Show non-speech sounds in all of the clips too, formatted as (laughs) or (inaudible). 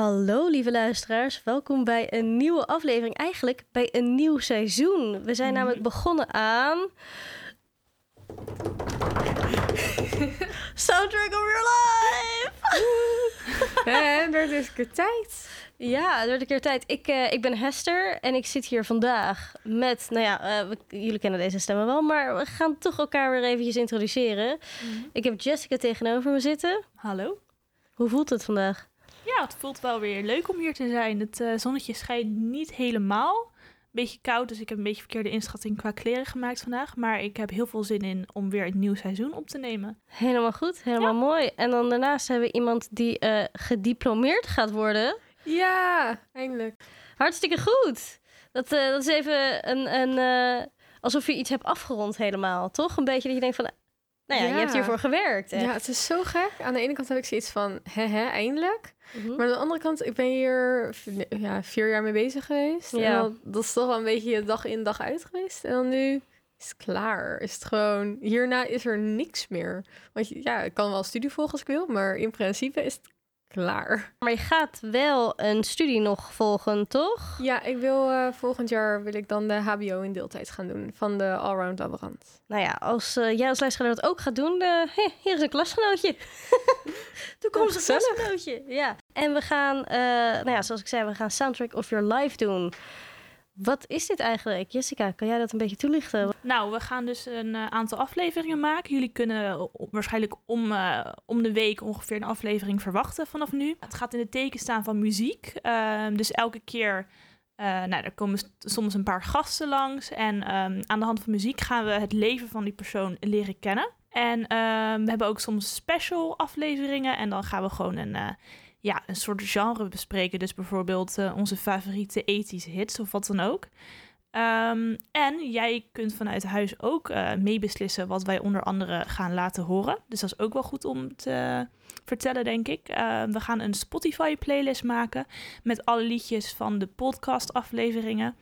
Hallo lieve luisteraars, welkom bij een nieuwe aflevering. Eigenlijk bij een nieuw seizoen. We zijn namelijk begonnen aan. (laughs) Soundtrack of Your Life! En er is een keer tijd. Ja, het werd een keer tijd. Ik, eh, ik ben Hester en ik zit hier vandaag met, nou ja, eh, we- jullie kennen deze stemmen wel, maar we gaan toch elkaar weer eventjes introduceren. Ik heb Jessica tegenover me zitten. Hallo. Hoe voelt het vandaag? Ja, het voelt wel weer leuk om hier te zijn. Het eh, zonnetje schijnt niet helemaal. Beetje koud, dus ik heb een beetje verkeerde inschatting qua kleren gemaakt vandaag. Maar ik heb heel veel zin in om weer een nieuw seizoen op te nemen. Helemaal goed, helemaal mooi. En dan daarnaast hebben we iemand die eh, gediplomeerd gaat worden. Ja, eindelijk. Hartstikke goed. Dat, eh, dat is even een, een eh, alsof je iets hebt afgerond helemaal, toch? Een beetje dat je denkt van, nou ja, je hebt hiervoor gewerkt. echt. Ja, het is zo gek. Aan de ene kant heb ik zoiets van, hè hè, eindelijk. Mhm. Maar aan de andere kant, ik ben hier ja, vier jaar mee bezig geweest. Ja. En dat, dat is toch wel een beetje dag in dag uit geweest. En dan nu is het klaar. Is het gewoon, hierna is er niks meer. Want ja, ik kan wel studie volgen als ik wil, maar in principe is het klaar. Maar je gaat wel een studie nog volgen, toch? Ja, ik wil eh, volgend jaar wil ik dan de HBO in deeltijd gaan doen van de Allround Laborant. Nou ja, als eh, jij als leesgenoot dat ook gaat doen, eh, hier is een klasgenootje. (laughs) Toekomstig klasgenootje. Ja. En we gaan, nou ja, zoals ik zei, we gaan Soundtrack of Your Life doen. Wat is dit eigenlijk? Jessica, kan jij dat een beetje toelichten? Nou, we gaan dus een eh, aantal afleveringen maken. Jullie kunnen o- waarschijnlijk om, eh, om de week ongeveer een aflevering verwachten vanaf nu. Het gaat in het teken staan van muziek. Ehm, dus elke keer, eh, nou, er komen soms een paar gasten langs. En ehm, aan de hand van muziek gaan we het leven van die persoon leren kennen. En ehm, we hebben ook soms special afleveringen. En dan gaan we gewoon een, eh, ja, een soort genre bespreken. Dus bijvoorbeeld eh, onze favoriete ethische hits of wat dan ook. Ehm, en jij kunt vanuit huis ook eh, meebeslissen wat wij onder andere gaan laten horen. Dus dat is ook wel goed om te vertellen, denk ik. Eh, we gaan een Spotify-playlist maken met alle liedjes van de podcast-afleveringen.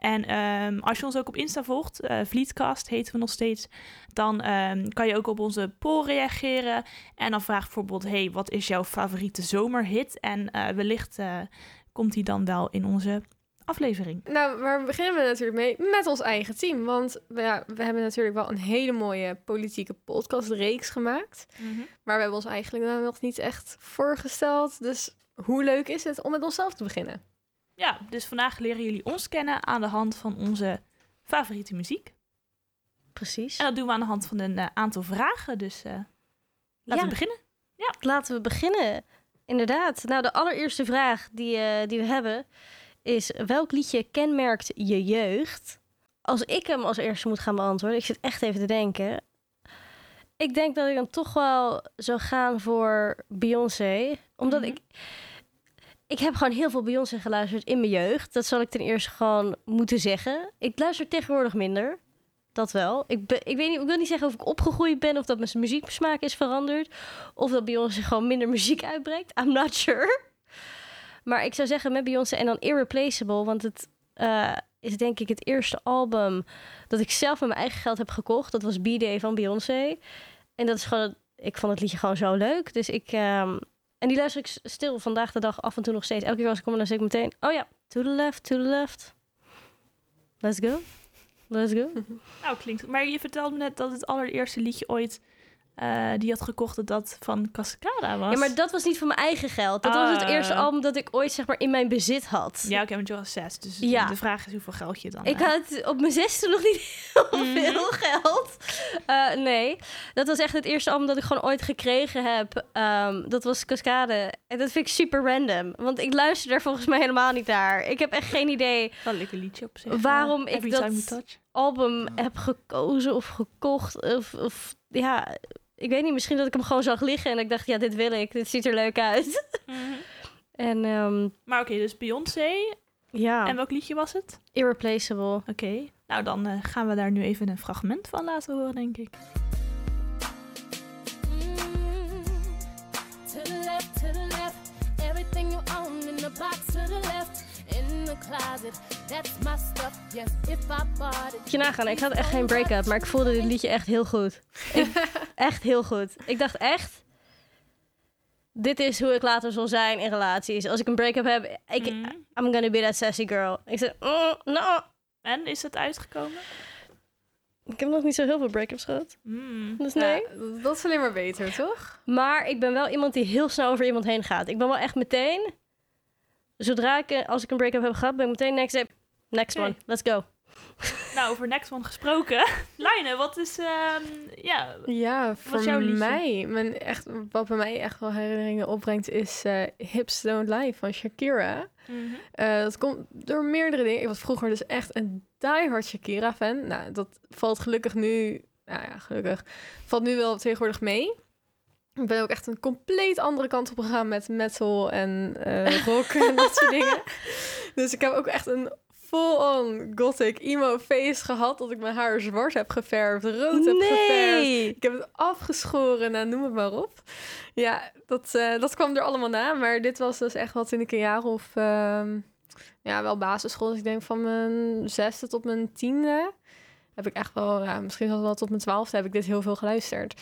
En ehm, als je ons ook op Insta volgt, eh Vlietcast heten we nog steeds, dan ehm, kan je ook op onze poll reageren. En dan vraag bijvoorbeeld, hey, wat is jouw favoriete zomerhit? En eh, wellicht eh, komt die dan wel in onze aflevering. Nou, waar beginnen we natuurlijk mee? Met ons eigen team. Want we- ja, we hebben natuurlijk wel een hele mooie politieke podcastreeks gemaakt. Maar we hebben ons eigenlijk nog niet echt voorgesteld. Dus hoe leuk is het om met onszelf te beginnen? Ja, dus vandaag leren jullie ons kennen aan de hand van onze favoriete muziek. Precies. En dat doen we aan de hand van een eh, aantal vragen. Dus eh, laten Ja. we beginnen. Laten we beginnen. Inderdaad. Nou, de allereerste vraag die, eh, die we hebben is: welk liedje kenmerkt je jeugd? Als ik hem als eerste moet gaan beantwoorden, ik zit echt even te denken. Ik denk dat ik dan toch wel zou gaan voor Beyoncé. Omdat Mhm. ik. Ik heb gewoon heel veel Beyoncé geluisterd in mijn jeugd. Dat zal ik ten eerste gewoon moeten zeggen. Ik luister tegenwoordig minder. Dat wel. Ik, ik, weet niet, ik wil niet zeggen of ik opgegroeid ben of dat mijn muzieksmaak is veranderd. Of dat Beyoncé gewoon minder (laughs) muziek uitbrengt. I'm not sure. Maar ik zou zeggen met Beyoncé en dan Irreplaceable. Want het eh, is denk ik het eerste album dat ik zelf met mijn eigen geld heb gekocht. Dat was B-Day van Beyoncé. En dat is gewoon... Ik vond het liedje gewoon zo leuk. Dus ik... ehm, en die luister ik stil vandaag de dag af en toe nog steeds. Elke keer als ik kom, dan zeg ik meteen... Oh ja, to the left, to the left. Let's go. Let's go. (laughs) Nou, klinkt Maar je vertelde me net dat het allereerste liedje ooit eh, die had gekocht, dat dat van Cascada was. Ja, maar dat was niet van mijn eigen geld. Dat was het Ah. eerste album dat ik ooit zeg maar in mijn bezit had. Ja, oké, want je was zes. Dus Ja. de vraag is hoeveel geld je dan Ik had op mijn zesde nog niet (laughs) heel Mhm. veel geld. Eh, nee, dat was echt het eerste album dat ik gewoon ooit gekregen heb. Ehm, dat was Cascade. En dat vind ik super random. Want ik luister daar volgens mij helemaal niet naar. Ik heb echt geen idee Wel een liedje op zich. Waarom ik dat- album heb gekozen of gekocht. Of, of ja, ik weet niet. Misschien dat ik hem gewoon zag liggen en ik dacht, ja, dit wil ik. Dit ziet er leuk uit. Mhm. (laughs) En ehm, Maar oké, dus Beyoncé. ja, En welk liedje was het? Irreplaceable. Oké, nou dan eh, gaan we daar nu even een fragment van laten horen, denk ik. To the left, to the left. Everything you own in the box to the left. In the closet, that's my stuff. Yes, if I bought it. Moet je nagaan, ik had echt geen break-up, maar ik voelde dit liedje echt heel goed. Ik- (laughs) echt heel goed. Ik dacht echt, dit is hoe ik later zal zijn in relaties. Als ik een break-up heb, ik, Mhm. I'm gonna be that sassy girl. Ik zeg, mm, no. En is het uitgekomen? Ik heb nog niet zo heel veel break-ups gehad. Mm. Dus nee. Ja, dat is alleen maar beter, toch? Maar ik ben wel iemand die heel snel over iemand heen gaat. Ik ben wel echt meteen... Zodra ik, eh, als ik een break-up heb gehad, ben ik meteen next. Next one, let's go. (laughs) Nou, over Next One gesproken. (laughs) Lijne, wat is... ehm, ja, Ja, voor jouw liedje? mij, mijn echt, wat bij mij echt wel herinneringen opbrengt, is eh, Hips Don't Lie van Shakira. mhm. Eh, dat komt door meerdere dingen. Ik was vroeger dus echt een diehard Shakira-fan. Nou, dat valt gelukkig nu... Nou ja, gelukkig. Valt nu wel tegenwoordig mee. Ik ben ook echt een compleet andere kant op gegaan met metal en eh, rock en dat soort dingen. (laughs) Dus ik heb ook echt een full-on gothic emo face gehad. Dat ik mijn haar zwart heb geverfd, rood heb geverfd. nee! Ik heb het afgeschoren, nou, noem het maar op. Ja, dat, eh, dat kwam er allemaal na. Maar dit was dus echt wat toen ik een jaar of... ehm, ja, wel basisschool. Dus ik denk van mijn zesde tot mijn tiende... heb ik echt wel... Ja, misschien zelfs wel tot mijn twaalfde heb ik dit heel veel geluisterd.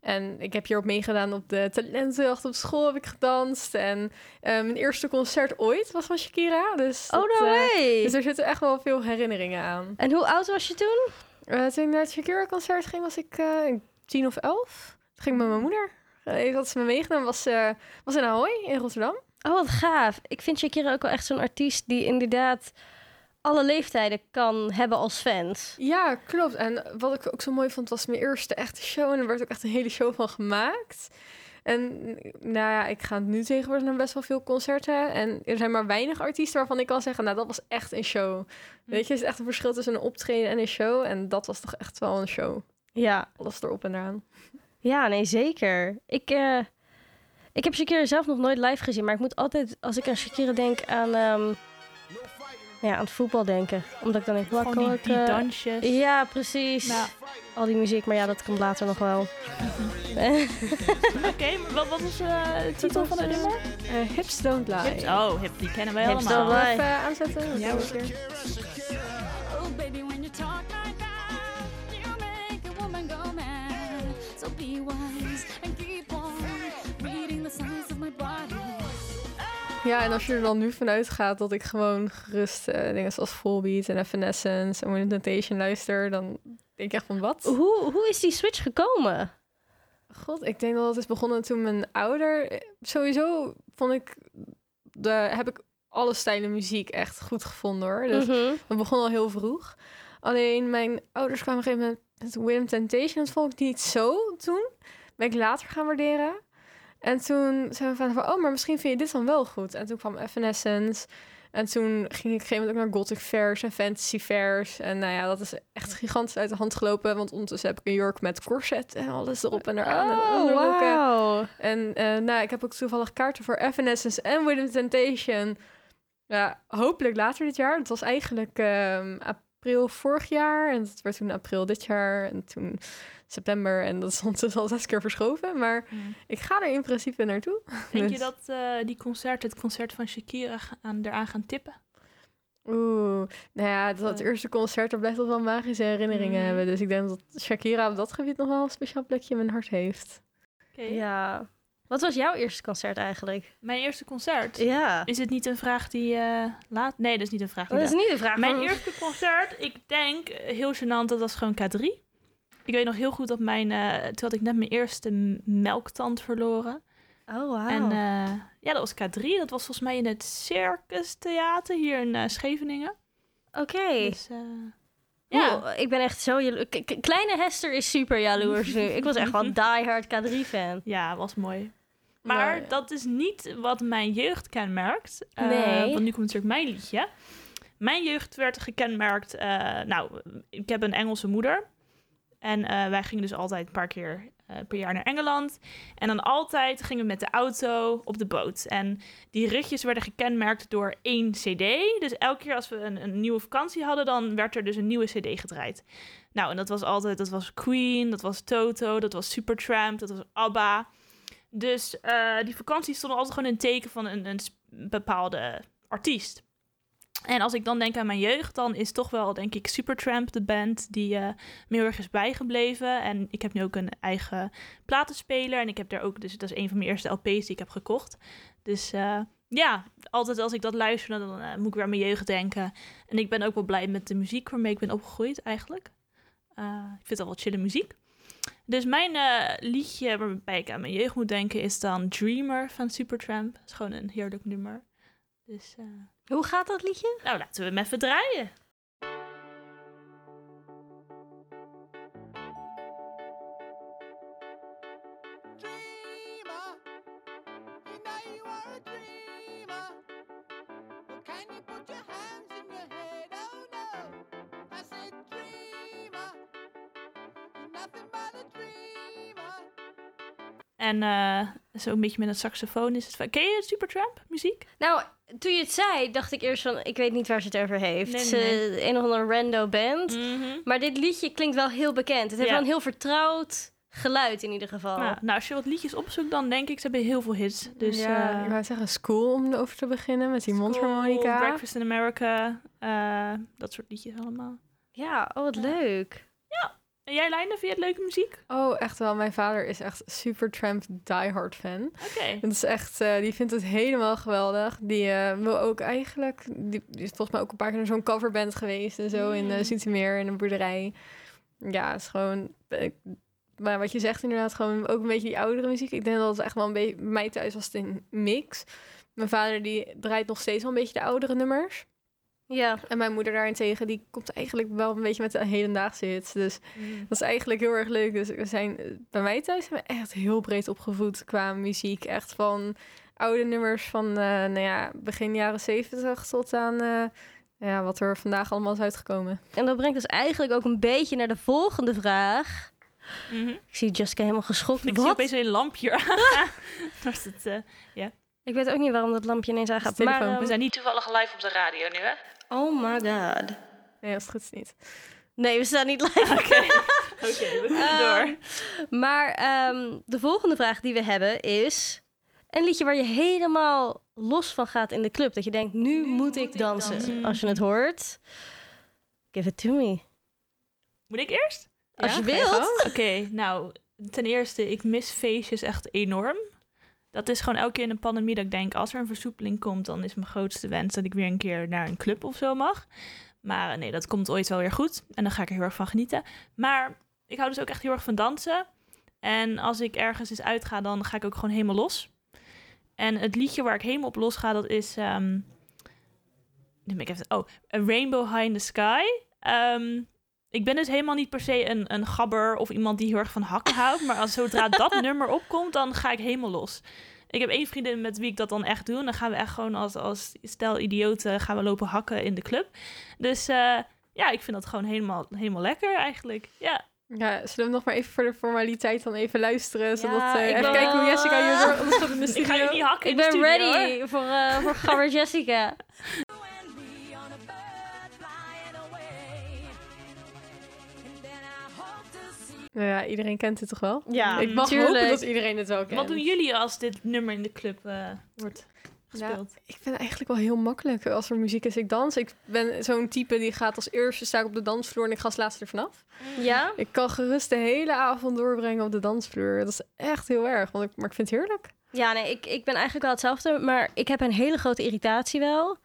En ik heb hierop meegedaan op de talentenjacht op school heb ik gedanst. En eh, mijn eerste concert ooit was van Shakira. Dus Oh, dat, no eh, way! dus er zitten echt wel veel herinneringen aan. En hoe oud was je toen? Eh, toen ik naar het Shakira-concert ging, was ik tien of elf. Toen ging ik met mijn moeder. Even had ze me meegenomen. Was, was in Ahoy in Rotterdam. Oh, wat gaaf. Ik vind Shakira ook wel echt zo'n artiest die inderdaad alle leeftijden kan hebben als fans. Ja, klopt. En wat ik ook zo mooi vond, was mijn eerste echte show. En er werd ook echt een hele show van gemaakt. En nou ja, ik ga nu tegenwoordig naar best wel veel concerten. En er zijn maar weinig artiesten waarvan ik kan zeggen... nou, dat was echt een show. Weet je, er is echt een verschil tussen een optreden en een show. En dat was toch echt wel een show. Ja, Alles erop en eraan. ja nee, zeker. Ik, eh, ik heb Shakira zelf nog nooit live gezien, maar ik moet altijd, als ik aan Shakira denk, aan, ehm, ja, aan het voetbal denken. Omdat ik dan denk, Gewoon die, makkelijk... die eh, dansjes. ja, precies. Ja. Al die muziek, maar ja, dat komt later nog wel. Oké, maar wat, wat is eh, de titel van het eh, nummer? Eh, Hips Don't Lie. Hips. Oh, hip, die kennen wij Hips allemaal. Don't Lie. Even eh, aanzetten. Ja, Dat hoor. Ja, en als je er dan nu vanuit gaat dat ik gewoon gerust eh, dingen zoals Volbeat en Evanescence en Winning Temptation luister, dan denk ik echt van wat? hoe, hoe is die switch gekomen? God, ik denk dat het is begonnen toen mijn ouder... eh, Sowieso vond ik... De, heb ik alle stijlen muziek echt goed gevonden hoor. Dus Mhm. dat begon al heel vroeg. Alleen mijn ouders kwamen op een gegeven moment met Winning Temptation. Dat vond ik niet zo toen. Ben ik later gaan waarderen. En toen zijn we van, van, oh, maar misschien vind je dit dan wel goed. En toen kwam Evanescence. En toen ging ik op een gegeven moment ook naar Gothic Fairs en Fantasy Fairs. En nou ja, dat is echt gigantisch uit de hand gelopen. Want ondertussen heb ik een jurk met corset en alles erop en eraan. en Oh. En eh, nou, ik heb ook toevallig kaarten voor Evanescence en Winning Temptation. Ja, hopelijk later dit jaar. Het was eigenlijk ehm, april vorig jaar. En het werd toen april dit jaar. En toen september. En dat is ondertussen al zes keer verschoven. Maar Mm. ik ga er in principe naartoe. Denk je Dus- dat eh, die concert, het concert van Shakira, aan, eraan gaan tippen? Oeh, nou ja, dat Eh. eerste concert, daar blijft toch wel magische herinneringen Mm. hebben. Dus ik denk dat Shakira op dat gebied nog wel een speciaal plekje in mijn hart heeft. Oké. Ja. Wat was jouw eerste concert eigenlijk? Mijn eerste concert. Ja. Is het niet een vraag die eh, laat? Nee, dat is niet een vraag die Dat is niet de vraag. Mijn van- eerste concert, ik denk, heel gênant, dat was gewoon K3. Ik weet nog heel goed dat mijn, eh, toen had ik net mijn eerste melktand verloren. Oh, wauw. En eh, ja, dat was K3. Dat was volgens mij in het Circus Theater hier in Scheveningen. Oké. Dus, ja. Oeh, ik ben echt zo Kleine Hester is super jaloers nu. Ik was echt wel (laughs) diehard K3-fan. ja, was mooi. Maar ja. dat is niet wat mijn jeugd kenmerkt. Eh, Nee. Want nu komt natuurlijk mijn liedje. Mijn jeugd werd gekenmerkt... eh, nou, ik heb een Engelse moeder. En eh, wij gingen dus altijd een paar keer per jaar naar Engeland. En dan altijd gingen we met de auto op de boot. En die ritjes werden gekenmerkt door één cd. Dus elke keer als we een, een nieuwe vakantie hadden... dan werd er dus een nieuwe cd gedraaid. Nou, en dat was altijd... Dat was Queen, dat was Toto, dat was Supertramp, dat was ABBA... Dus eh, die vakanties stonden altijd gewoon in teken van een, een bepaalde artiest. En als ik dan denk aan mijn jeugd, dan is toch wel, denk ik, Supertramp de band die eh, me heel erg is bijgebleven. En ik heb nu ook een eigen platenspeler. En ik heb daar ook, dus dat is een van mijn eerste LP's die ik heb gekocht. Dus eh, ja, altijd als ik dat luister, dan moet ik weer aan mijn jeugd denken. En ik ben ook wel blij met de muziek waarmee ik ben opgegroeid eigenlijk. Ik vind het al wel chille muziek. Dus mijn eh, liedje waarbij ik aan mijn jeugd moet denken is dan Dreamer van Supertramp. Dat is gewoon een heerlijk nummer. Dus eh, Hoe gaat dat liedje? nou, laten we hem even draaien. En eh, zo een beetje met een saxofoon is het. Ken je Supertramp muziek? Nou, toen je het zei, dacht ik eerst van... Ik weet niet waar ze het over heeft. Nee, Ze- nee, Een of andere rando band. Mhm. Maar dit liedje klinkt wel heel bekend. Het heeft Ja. wel een heel vertrouwd geluid in ieder geval. Nou, nou, als je wat liedjes opzoekt, dan denk ik, ze hebben heel veel hits. Dus ja, eh, ik wou zeggen school om over te beginnen met die mondharmonica. Breakfast in America, eh, dat soort liedjes allemaal. Ja, oh wat leuk. En jij, Leine, vind je het leuke muziek? Oh, echt wel. Mijn vader is echt super Tramp diehard fan. Oké. Is echt, eh, die vindt het helemaal geweldig. Die eh, wil ook eigenlijk, die, die is volgens mij ook een paar keer naar zo'n coverband geweest en zo in Mm. uh, Zoetermeer in een boerderij. Ja, het is gewoon, eh, maar wat je zegt inderdaad, gewoon ook een beetje die oudere muziek. Ik denk dat het echt wel een beetje, mij thuis was het een mix. Mijn vader die draait nog steeds wel een beetje de oudere nummers. Ja. En mijn moeder daarentegen, die komt eigenlijk wel een beetje met de hedendaagse hits. Dus dat is eigenlijk heel erg leuk. Dus we zijn eh, bij mij thuis zijn we echt heel breed opgevoed qua muziek. Echt van oude nummers van eh, nou ja, begin jaren zeventig tot aan eh, ja, wat er vandaag allemaal is uitgekomen. En dat brengt ons eigenlijk ook een beetje naar de volgende vraag. Mhm. Ik zie Jessica helemaal geschokt. Ik zie opeens een lampje (laughs) is het, eh, Ik weet ook niet waarom dat lampje ineens aangaat. De Maar, telefoon. ehm, we zijn niet toevallig live op de radio nu, hè? Oh my god. Nee, dat is goed niet. Nee, we staan niet live. (laughs) Oké, we gaan Ehm, door. Maar ehm, de volgende vraag die we hebben is... Een liedje waar je helemaal los van gaat in de club. Dat je denkt, nu, moet ik dansen. dansen. Als je het hoort. Give it to me. Moet ik eerst? Als je wilt. Oké, nou, ten eerste, ik mis feestjes echt enorm. Dat is gewoon elke keer in een pandemie dat ik denk, als er een versoepeling komt, dan is mijn grootste wens dat ik weer een keer naar een club of zo mag. Maar eh, nee, dat komt ooit wel weer goed. En dan ga ik er heel erg van genieten. Maar ik hou dus ook echt heel erg van dansen. En als ik ergens eens uitga, dan ga ik ook gewoon helemaal los. En het liedje waar ik helemaal op los ga, dat is... even... Oh, A Rainbow High in the Sky. Ehm, ik ben dus helemaal niet per se een, een gabber of iemand die heel erg van hakken houdt. Maar als zodra dat (laughs) nummer opkomt, dan ga ik helemaal los. Ik heb één vriendin met wie ik dat dan echt doe. En dan gaan we echt gewoon als, als stel idioten gaan we lopen hakken in de club. Dus eh, ja, ik vind dat gewoon helemaal, helemaal lekker eigenlijk. Ja. Ja, zullen we nog maar even voor de formaliteit dan even luisteren? Zodat, Ja, eh, ik even ben kijken hoe Jessica hier in de Ik ga studio. je niet hakken Ik in de ben studio, hoor. ready voor, eh voor Gabber Jessica. Nou ja, iedereen kent het toch wel? Ja, Ik mag tuurlijk. hopen dat iedereen het wel kent. Wat doen jullie als dit nummer in de club eh, wordt gespeeld? Ik ben eigenlijk wel heel makkelijk als er muziek is. Ik dans. Ik ben zo'n type die gaat als eerste sta ik op de dansvloer en ik ga als laatste er vanaf. Ja? Ik kan gerust de hele avond doorbrengen op de dansvloer. Dat is echt heel erg, want ik, maar ik vind het heerlijk. Ja, nee, ik, ik ben eigenlijk wel hetzelfde, maar ik heb een hele grote irritatie wel.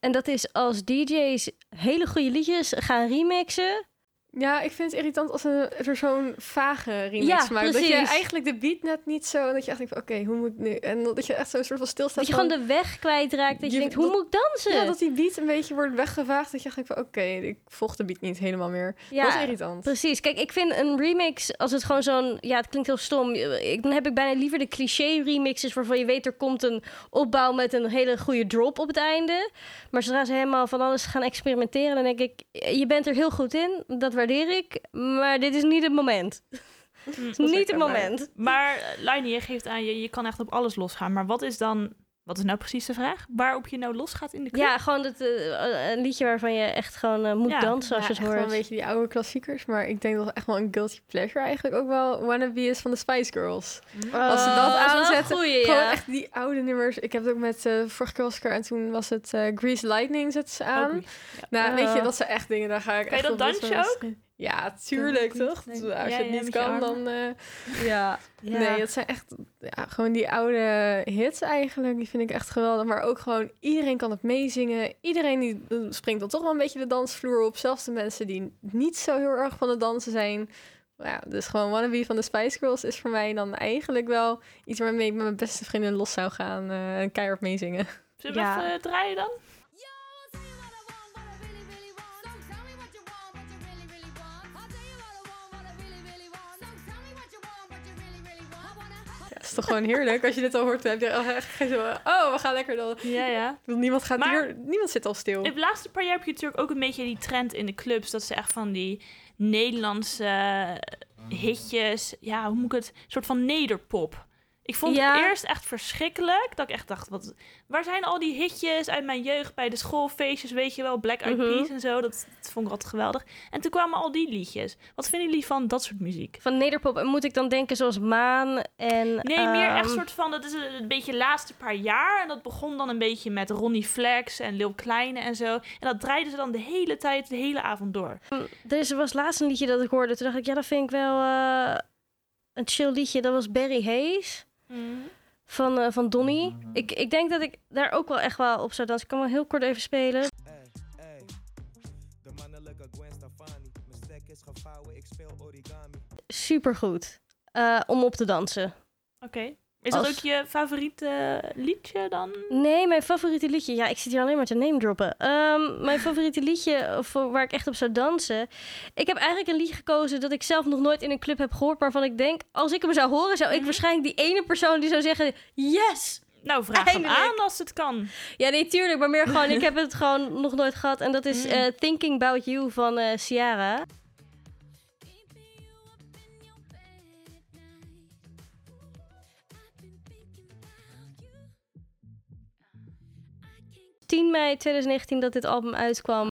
En dat is als DJ's hele goede liedjes gaan remixen. Ja, ik vind het irritant als een, er zo'n vage remix Ja, maakt. Dat je eigenlijk de beat net niet zo... Dat je echt denkt van, oké, hoe moet ik nu... En dat je echt zo'n soort van stilstaat Dat je gewoon de weg kwijtraakt. Dat je, Je- denkt, hoe dat- moet ik dansen? Ja, dat die beat een beetje wordt weggevaagd. Dat je echt denkt van, oké, ik volg de beat niet helemaal meer. Ja, dat is irritant. Precies. Kijk, ik vind een remix, als het gewoon zo'n... Ja, het klinkt heel stom. Ik, dan heb ik bijna liever de cliché remixes... waarvan je weet, er komt een opbouw met een hele goede drop op het einde. Maar zodra ze helemaal van alles gaan experimenteren... dan denk ik, je bent er heel goed in. Dat waardeer ik. Maar dit is niet het moment. (laughs) Niet het moment. Maar uh, Laini, je geeft aan, je, je kan echt op alles losgaan. Maar wat is dan... Wat is nou precies de vraag? Waarop je nou losgaat in de club? Ja, gewoon dat, eh, een liedje waarvan je echt gewoon eh, moet Ja. dansen als Ja, je het hoort. een beetje die oude klassiekers. Maar ik denk dat echt wel een guilty pleasure eigenlijk ook wel Wannabe is van de Spice Girls. Als ze dat Oh, aanzetten, goeie, Gewoon ja. echt die oude nummers. Ik heb het ook met eh vorige keer was ik er en toen was het eh Grease Lightning zetten ze aan. Ook- Nou, weet je, dat zijn echt dingen, daar ga ik Kan je dat los van ook? Ja, tuurlijk, toch? Als je ja, het niet kan, dan... eh, (laughs) Ja. (laughs) ja. Nee, het zijn echt ja, gewoon die oude hits eigenlijk. Die vind ik echt geweldig. Maar ook gewoon iedereen kan het meezingen. Iedereen die eh, springt dan toch wel een beetje de dansvloer op. Zelfs de mensen die niet zo heel erg van het dansen zijn. Ja, dus gewoon Wannabe van de Spice Girls is voor mij dan eigenlijk wel iets waarmee ik met mijn beste vriendin los zou gaan. eh, en keihard meezingen. Zullen we Ja. even draaien dan? Toch gewoon heerlijk. Als je dit al hoort, heb je echt geen zo... Oh, we gaan lekker dan. Ja, ja. Niemand gaat Maar- hier... Niemand zit al stil. De laatste paar jaar heb je natuurlijk ook een beetje die trend in de clubs. Dat ze echt van die Nederlandse hitjes. Ja, hoe moet ik het? Een soort van nederpop. Ik vond Ja. het eerst echt verschrikkelijk. Dat ik echt dacht, wat, waar zijn al die hitjes uit mijn jeugd bij de schoolfeestjes? Weet je wel, Black Eyed Mhm. Peas en zo. Dat, dat vond ik altijd geweldig. En toen kwamen al die liedjes. Wat vinden jullie van dat soort muziek? Van nederpop en moet ik dan denken zoals Maan en... Nee, meer echt ehm, soort van, dat is een, een beetje de laatste paar jaar. En dat begon dan een beetje met Ronnie Flex en Lil Kleine en zo. En dat draaiden ze dan de hele tijd, de hele avond door. Er is- was laatst een liedje dat ik hoorde. Toen dacht ik, ja, dat vind ik wel eh, een chill liedje. Dat was Barry Hayes van, eh, van Donny. Ik, ik denk dat ik daar ook wel echt wel op zou dansen. Ik kan wel heel kort even spelen. Ey, ey. De mannelijke Gwen Stefani. Mijn stek is gevouwen, ik speel origami. Super goed. om op te dansen. Oké. Is dat ook je favoriete liedje dan? Nee, mijn favoriete liedje. Ja, ik zit hier alleen maar te name droppen. Ehm, mijn favoriete liedje voor, waar ik echt op zou dansen. Ik heb eigenlijk een liedje gekozen dat ik zelf nog nooit in een club heb gehoord. Waarvan ik denk, als ik hem zou horen, zou ik Mhm. waarschijnlijk die ene persoon die zou zeggen: Yes! Nou, vraag hem aan als het kan. Ja, nee, tuurlijk. Maar meer gewoon, ik (laughs) heb het gewoon nog nooit gehad. En dat is Mm. eh, Thinking About You van eh Ciara. 10 mei 2019 dat dit album uitkwam.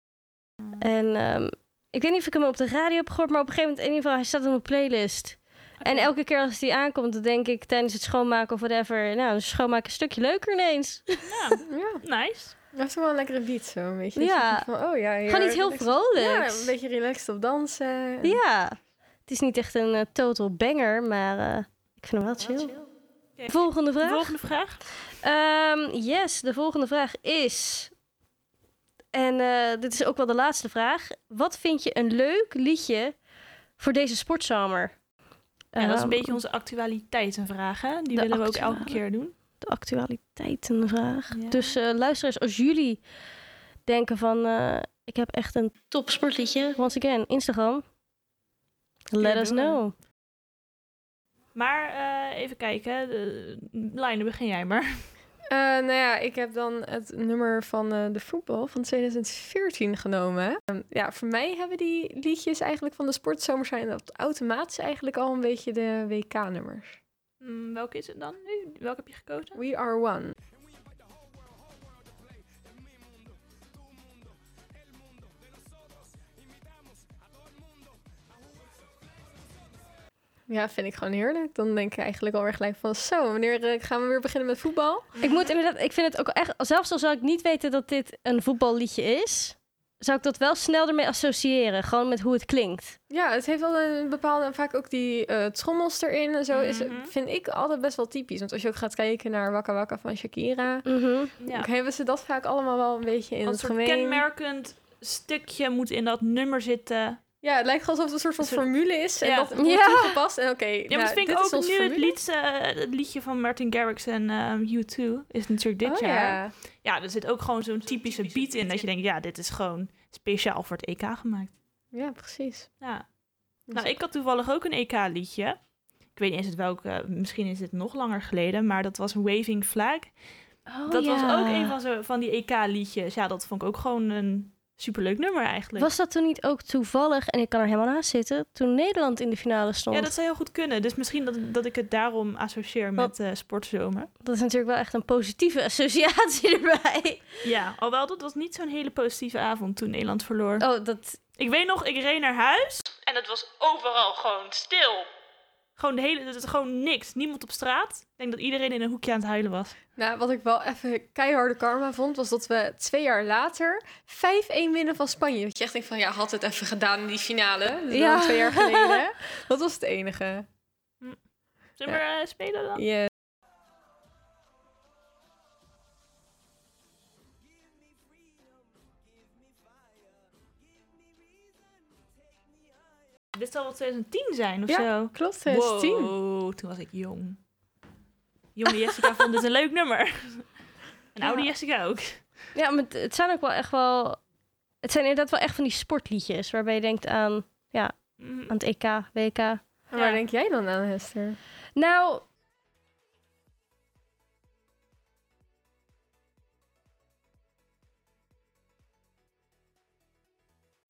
En ehm, ik weet niet of ik hem op de radio heb gehoord, maar op een gegeven moment in ieder geval, hij staat op mijn playlist. En elke keer als die aankomt, dan denk ik tijdens het schoonmaken of whatever, nou, schoonmaken een stukje leuker ineens. (laughs) Ja, Ja, nice. dat is wel een lekkere beat zo, een beetje. Ja. Van, oh ja, Gewoon iets heel vrolijks. Ja, een beetje relaxed op dansen. Ja. Het is niet echt een eh, total banger, maar eh, ik vind hem wel chill. Oké. Volgende vraag. Volgende vraag. Ehm, yes, de volgende vraag is. En eh, dit is ook wel de laatste vraag. Wat vind je een leuk liedje voor deze sportzomer? Ja, dat is een Ehm, beetje onze actualiteitenvraag, hè? Die de willen we ook elke keer doen. de actualiteitenvraag. Ja. Dus eh, luisteraars, als jullie denken van... eh, ik heb echt een top sportliedje. Once again, Instagram. Let us know. Maar eh, even kijken. De, Line, begin jij maar. Eh, nou ja, ik heb dan het nummer van eh, de voetbal van 2014 genomen. Ehm, ja, voor mij hebben die liedjes eigenlijk van de sportzomer zijn dat automatisch eigenlijk al een beetje de WK-nummers. Mm, welke is het dan nu? Welke heb je gekozen? We Are One. Ja, vind ik gewoon heerlijk. Dan denk ik eigenlijk alweer gelijk van... Zo, wanneer eh, gaan we weer beginnen met voetbal? Ik moet inderdaad, ik vind het ook echt, zelfs al zou ik niet weten dat dit een voetballiedje is, zou ik dat wel snel ermee associëren. Gewoon met hoe het klinkt. Ja, het heeft wel een bepaalde... Vaak ook die eh, trommels erin en zo. Is, het- Mhm. vind ik altijd best wel typisch. Want als je ook gaat kijken naar Wakka Wakka van Shakira... Ja. ook hebben ze dat vaak allemaal wel een beetje in Als het een gemeen. kenmerkend stukje moet in dat nummer zitten. Ja, het lijkt alsof het een soort van formule is. En Ja. dat wordt Ja. toegepast. En oké, Ja, maar nou, dat vind ik ook nu het, liedje, het liedje van Martin Garrix en ehm, U2 is natuurlijk dit Oh, jaar. ja. Ja, er zit ook gewoon zo'n typische beat in dat je denkt, ja, dit is gewoon speciaal voor het EK gemaakt. ja, precies. Ja. Nou, ik had toevallig ook een EK-liedje. Ik weet niet eens het welke, misschien is het nog langer geleden, maar dat was Waving Flag. Oh, dat was ook een van, zo, van die EK-liedjes. Ja, dat vond ik ook gewoon een superleuk nummer eigenlijk. Was dat toen niet ook toevallig, en ik kan er helemaal naast zitten, toen Nederland in de finale stond? Ja, dat zou heel goed kunnen. Dus misschien dat, dat ik het daarom associeer met eh sportzomer. Dat is natuurlijk wel echt een positieve (laughs) associatie erbij. Ja, alhoewel dat was niet zo'n hele positieve avond toen Nederland verloor. Oh, dat... Ik weet nog, ik reed naar huis en het was overal gewoon stil. Gewoon de hele, het is gewoon niks. Niemand op straat. Ik denk dat iedereen in een hoekje aan het huilen was. Nou, wat ik wel even keiharde karma vond, was dat we twee jaar later 5-1 winnen van Spanje. Dat je echt denkt van, ja, had het even gedaan in die finale. Dus Ja. dan twee jaar geleden. (laughs) Dat was het enige. Zullen we eh, spelen dan? Ja. Dit zal wel 2010 zijn of Ja, zo. klopt, 2010. Wow, toen was ik jong. Jonge Jessica vond dit een leuk nummer. En oude Ja. Jessica ook. Ja, maar het- zijn ook wel echt wel... Het zijn inderdaad wel echt van die sportliedjes, waarbij je denkt aan, Mm, aan het EK, WK. En Ja. waar denk jij dan aan, Hester? Nou...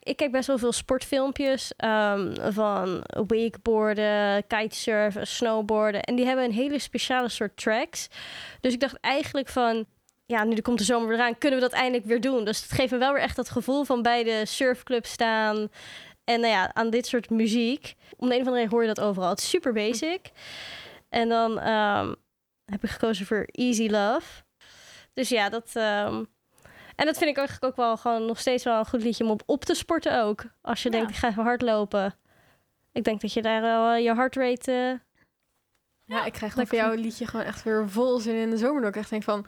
Ik kijk best wel veel sportfilmpjes ehm, van wakeboarden, kitesurfen, snowboarden. En die hebben een hele speciale soort tracks. Dus ik dacht eigenlijk van, ja, nu komt de zomer weer eraan, kunnen we dat eindelijk weer doen. Dus het geeft me wel weer echt dat gevoel van bij de surfclub staan. En nou ja, aan dit soort muziek. Om de een of andere reden hoor je dat overal. Het is super basic. En dan ehm, heb ik gekozen voor Easy Love. Dus ja, dat... ehm, en dat vind ik eigenlijk ook wel gewoon nog steeds wel een goed liedje om op, op te sporten ook. Als je Ja. denkt, ik ga even hardlopen. Ik denk dat je daar wel eh, je heartrate... eh, Ja, ik krijg gewoon jou een liedje gewoon echt weer vol zin in de zomer. Dat ik echt denk van,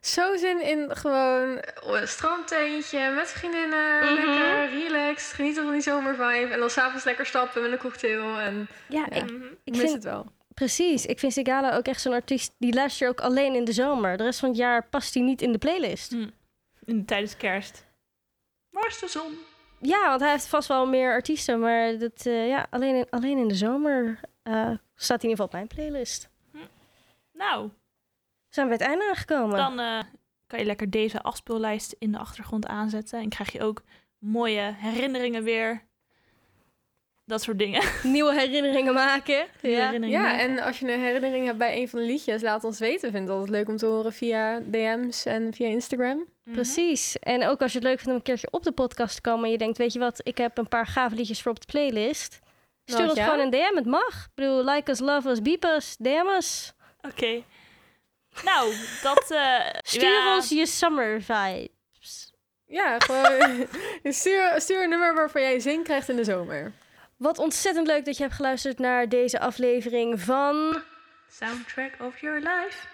zo zin in gewoon een strandtentje met vriendinnen. Mhm. Lekker, relaxed, genieten van die zomervibe. En dan s'avonds lekker stappen met een cocktail. En ja, Ja. ik, mhm. ik mis vind, het wel. precies. Ik vind Sigala ook echt zo'n artiest... die luister je ook alleen in de zomer. De rest van het jaar past hij niet in de playlist. In, tijdens kerst. Waar is de zon? Ja, want hij heeft vast wel meer artiesten. Maar dat, eh, ja, alleen, in, alleen in de zomer eh, staat hij in ieder geval op mijn playlist. Nou, Zijn we bij het einde aangekomen? dan eh, kan je lekker deze afspeellijst in de achtergrond aanzetten. En krijg je ook mooie herinneringen weer. Dat soort dingen. (laughs) Nieuwe herinneringen maken. Nieuwe Ja. herinneringen Ja, maken. en als je een herinnering hebt bij een van de liedjes, laat ons weten. Ik vind het altijd leuk om te horen via DM's en via Instagram. Mhm. Precies. En ook als je het leuk vindt om een keertje op de podcast te komen... en je denkt, weet je wat, ik heb een paar gave liedjes voor op de playlist... Stuur Nou, ons ja. gewoon een DM, het mag. Ik bedoel, like us, love us, beep us, DM us. Oké. Nou, dat... eh, (laughs) Stuur ja, ons je summer vibes. Ja, gewoon (laughs) stuur, stuur een nummer waarvan jij zin krijgt in de zomer. Wat ontzettend leuk dat je hebt geluisterd naar deze aflevering van... Soundtrack of your life.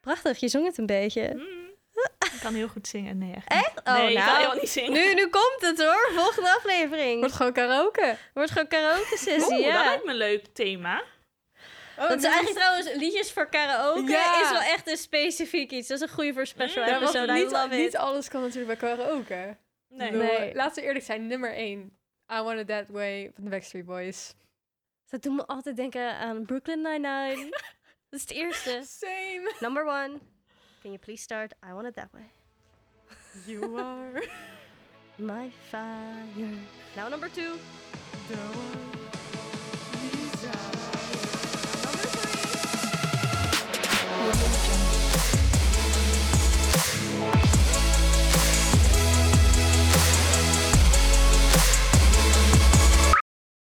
Prachtig, je zong het een beetje. Mm. Ik kan heel goed zingen. Nee, echt. Echt? Oh, nee, ik kan nou. helemaal niet zingen. Nu, nu komt het hoor, volgende aflevering. Wordt gewoon karaoke. Wordt gewoon karaoke sessie, Oeh, dat ja. lijkt me een leuk thema. Oh, Dat is eigenlijk trouwens, liedjes voor karaoke Ja. is wel echt een specifiek iets. Dat is een goede voor special want episode, niet, niet alles kan natuurlijk bij karaoke. Nee. Bedoel, Nee. Laten we eerlijk zijn, nummer 1. I Want It That Way van de Backstreet Boys. Dat doet me altijd denken aan Brooklyn Nine-Nine. (laughs) dat is het eerste. Same. Number one. Can you please start I Want It That Way? You are (laughs) My fire. Now number two. the.